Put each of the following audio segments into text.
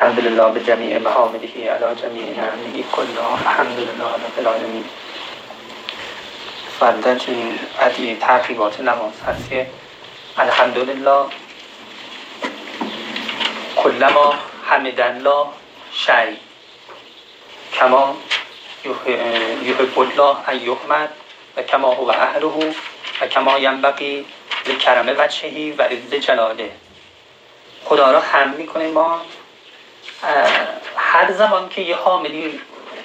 الحمد لله به جمیع محامده علی جمیع نعمه کلا الحمد لله رب العالمین. فردا این ادیه تقریبات نماز هست که الحمدلله. کلما حمد الله شعی کما یحب الله ان یحمد و کما هو اهله و کما ینبغی لکرم وجهی و عز جلاله. خدا را هم می‌کنه ما. هر زمان که یه حاملی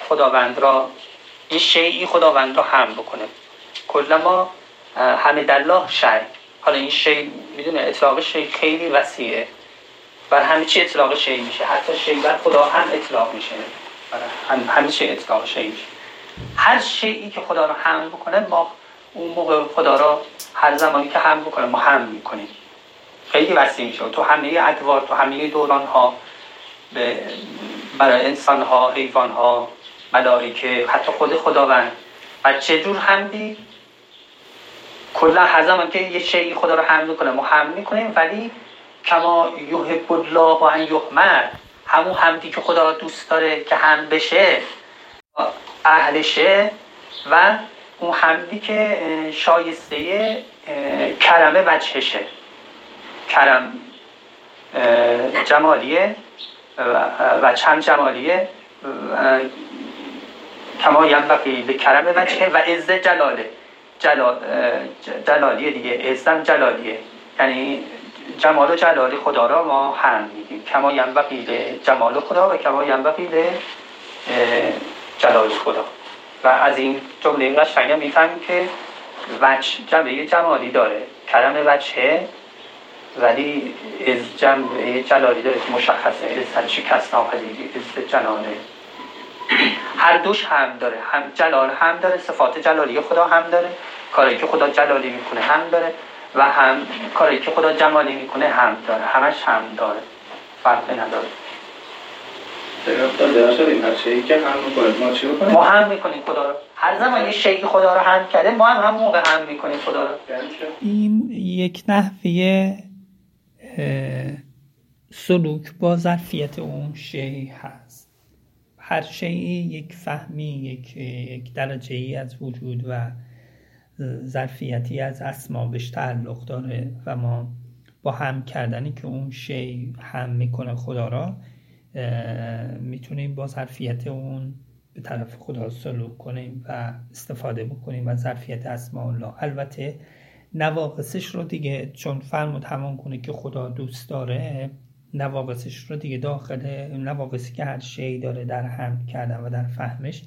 خداوند را یه شیعی خداوند را هم بکنه. کل ما حمد الله شی حالا این شی می‌دونه اطلاق شی خیلی وسیعه. بر همه چی اطلاق شی میشه. حتی شی بر خدا هم اطلاق میشه. هم همه چی اطلاق شی میشه. هر شیعی که خدا را هم بکنه ما اون موقع خدا را هر زمانی که هم بکنه ما هم می‌کنیم. خیلی وسیع میشه. تو همه ادوار تو همه دوران ها برای انسان ها حیوان ها ملائکه حتی خود خداوند. و چجور حمدی؟ کلا هر که یه شیعی خدا رو حمد می‌کنه ما حمد می‌کنیم ولی کما یحب الله و ان یحمد همون حمدی که خدا دوست داره که هم بشه اهلشه و اون حمدی که شایسته کرمه وجهشه کرم جمالیه. و چند جمالیه. کما ینبغی به کرم وجهه و عز جلاله. جلال جلالیه دیگه. عزم جلالیه. یعنی جمال و جلالی خدا را ما هم میگیم. کما ینبغی جمال خدا و کما ینبغی جلال خدا. و از این جمله قشنگ می‌فهمیم که وجه جمعه جمالی داره. کرم وجهه ولی از جمع جلالی داره که مشخصه از شکست ناپذیری از جلاله. هر دوش هم داره. هم جلال هم داره صفات جلالی خدا هم داره کاری که خدا جلالی می‌کنه هم داره و هم کاری که خدا جمالی می‌کنه هم داره. همش هم داره. فرق نداره. ما هم می‌کنیم خدا رو. هر زمان یه شیعی خدا رو هم کرده ما هم هم موقع هم می‌کنیم خدا رو. این یک نحوه سلوک با ظرفیت اون شی هست. هر شیعی یک فهمی یک, یک درجه ای از وجود و ظرفیتی از اسما بهش تعلق داره و ما با هم کردنی که اون شی هم می‌کنه خدا را می‌تونیم با ظرفیت اون به طرف خدا سلوک کنیم و استفاده بکنیم و ظرفیت اسماء الله البته نواقصش رو دیگه چون فرمود همان کنه که خدا دوست داره نواقصش رو دیگه داخل نواقصی که هر شی داره در هم کردن و در فهمش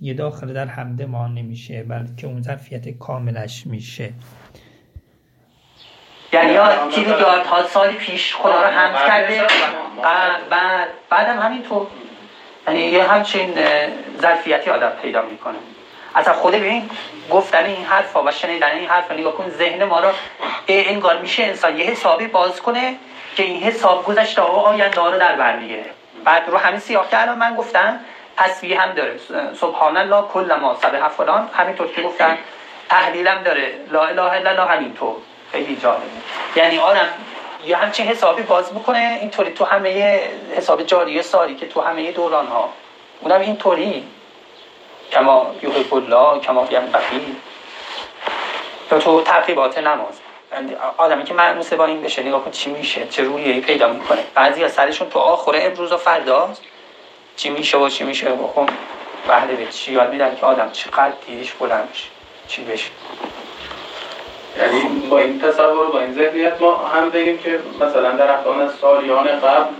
دیگه داخل در حمد ما نمیشه بلکه اون ظرفیت کاملش میشه. یعنی ها سالی پیش خدا رو حمد کرده. بعد بعدم همینطور. یعنی یه همچین ظرفیتی آدم پیدا می‌کنه. اصلا خود ببین. گفتن این حرف و شنیدن این حرف نگاه کن ذهن ما رو انگار میشه انسان یه حسابی باز کنه که این حساب گذشته ها آینده رو در بر می‌گیره. بعد رو همین سیاه که الان من گفتم تصویه هم داره. سبحان الله کل ما سبه فلان. همینطور که گفتن تحلیلم داره. لا اله الا الله همینطور. خیلی جالبه. یعنی آدم یه همچین حسابی باز بکنه اینطوری تو همه حساب جاری سالی که تو همه دوران ها اونم اینطوری. کما یحب الله کما ینبغی یا تو تقریبات نماز. آدمی که معنوسه با این بشه نگاه کن چی میشه چه رویی پیدا می‌کنه. بعضی از سرشون تو آخر امروز و فردا چی میشه و چی میشه. بخون بهله به چی یاد میدن که آدم چقدر دیرش بلند میشه چی بشه. یعنی با این تصور با این ذهنیت ما هم بگیم که مثلا در افغان سالیان قبل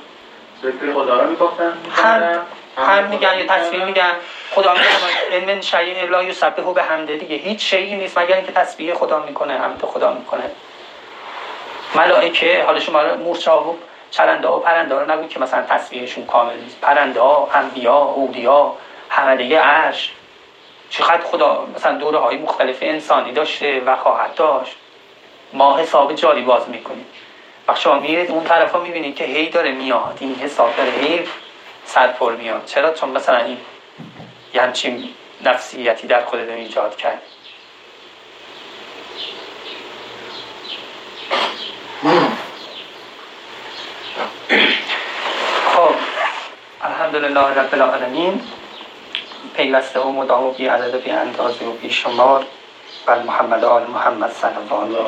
ذکر خدا رو می‌گفتن. هم هم میگن یه تصویر میگن. خدا میگه من شیء لا یسبحو به حمده. دیگه هیچ شیعی نیست مگر اینکه تسبیح خدا می‌کنه حمد خدا می‌کنه. ملائکه حالا شما مورچه ها و چرنده ها و پرنده ها رو که مثلا تصویرشون کامل نیست. پرنده ها انبیا اودیا حمله عرش. چقدر خدا مثلا دوره های مختلف انسانی داشته و خواهد داشت. ما حساب جاری باز می‌کنیم. و شما میرید اون طرف ها می‌بینید که هی داره میاد. این حساب داره هی صد پر میاد. چرا؟ چون مثلا این یه همچین نفسیتی در خودت ایجاد کرد. خب الحمدلله رب العالمین پیوسته و مدام و بی عدد و بی اندازه و بی شمار بر محمد آل محمد صلی الله علیه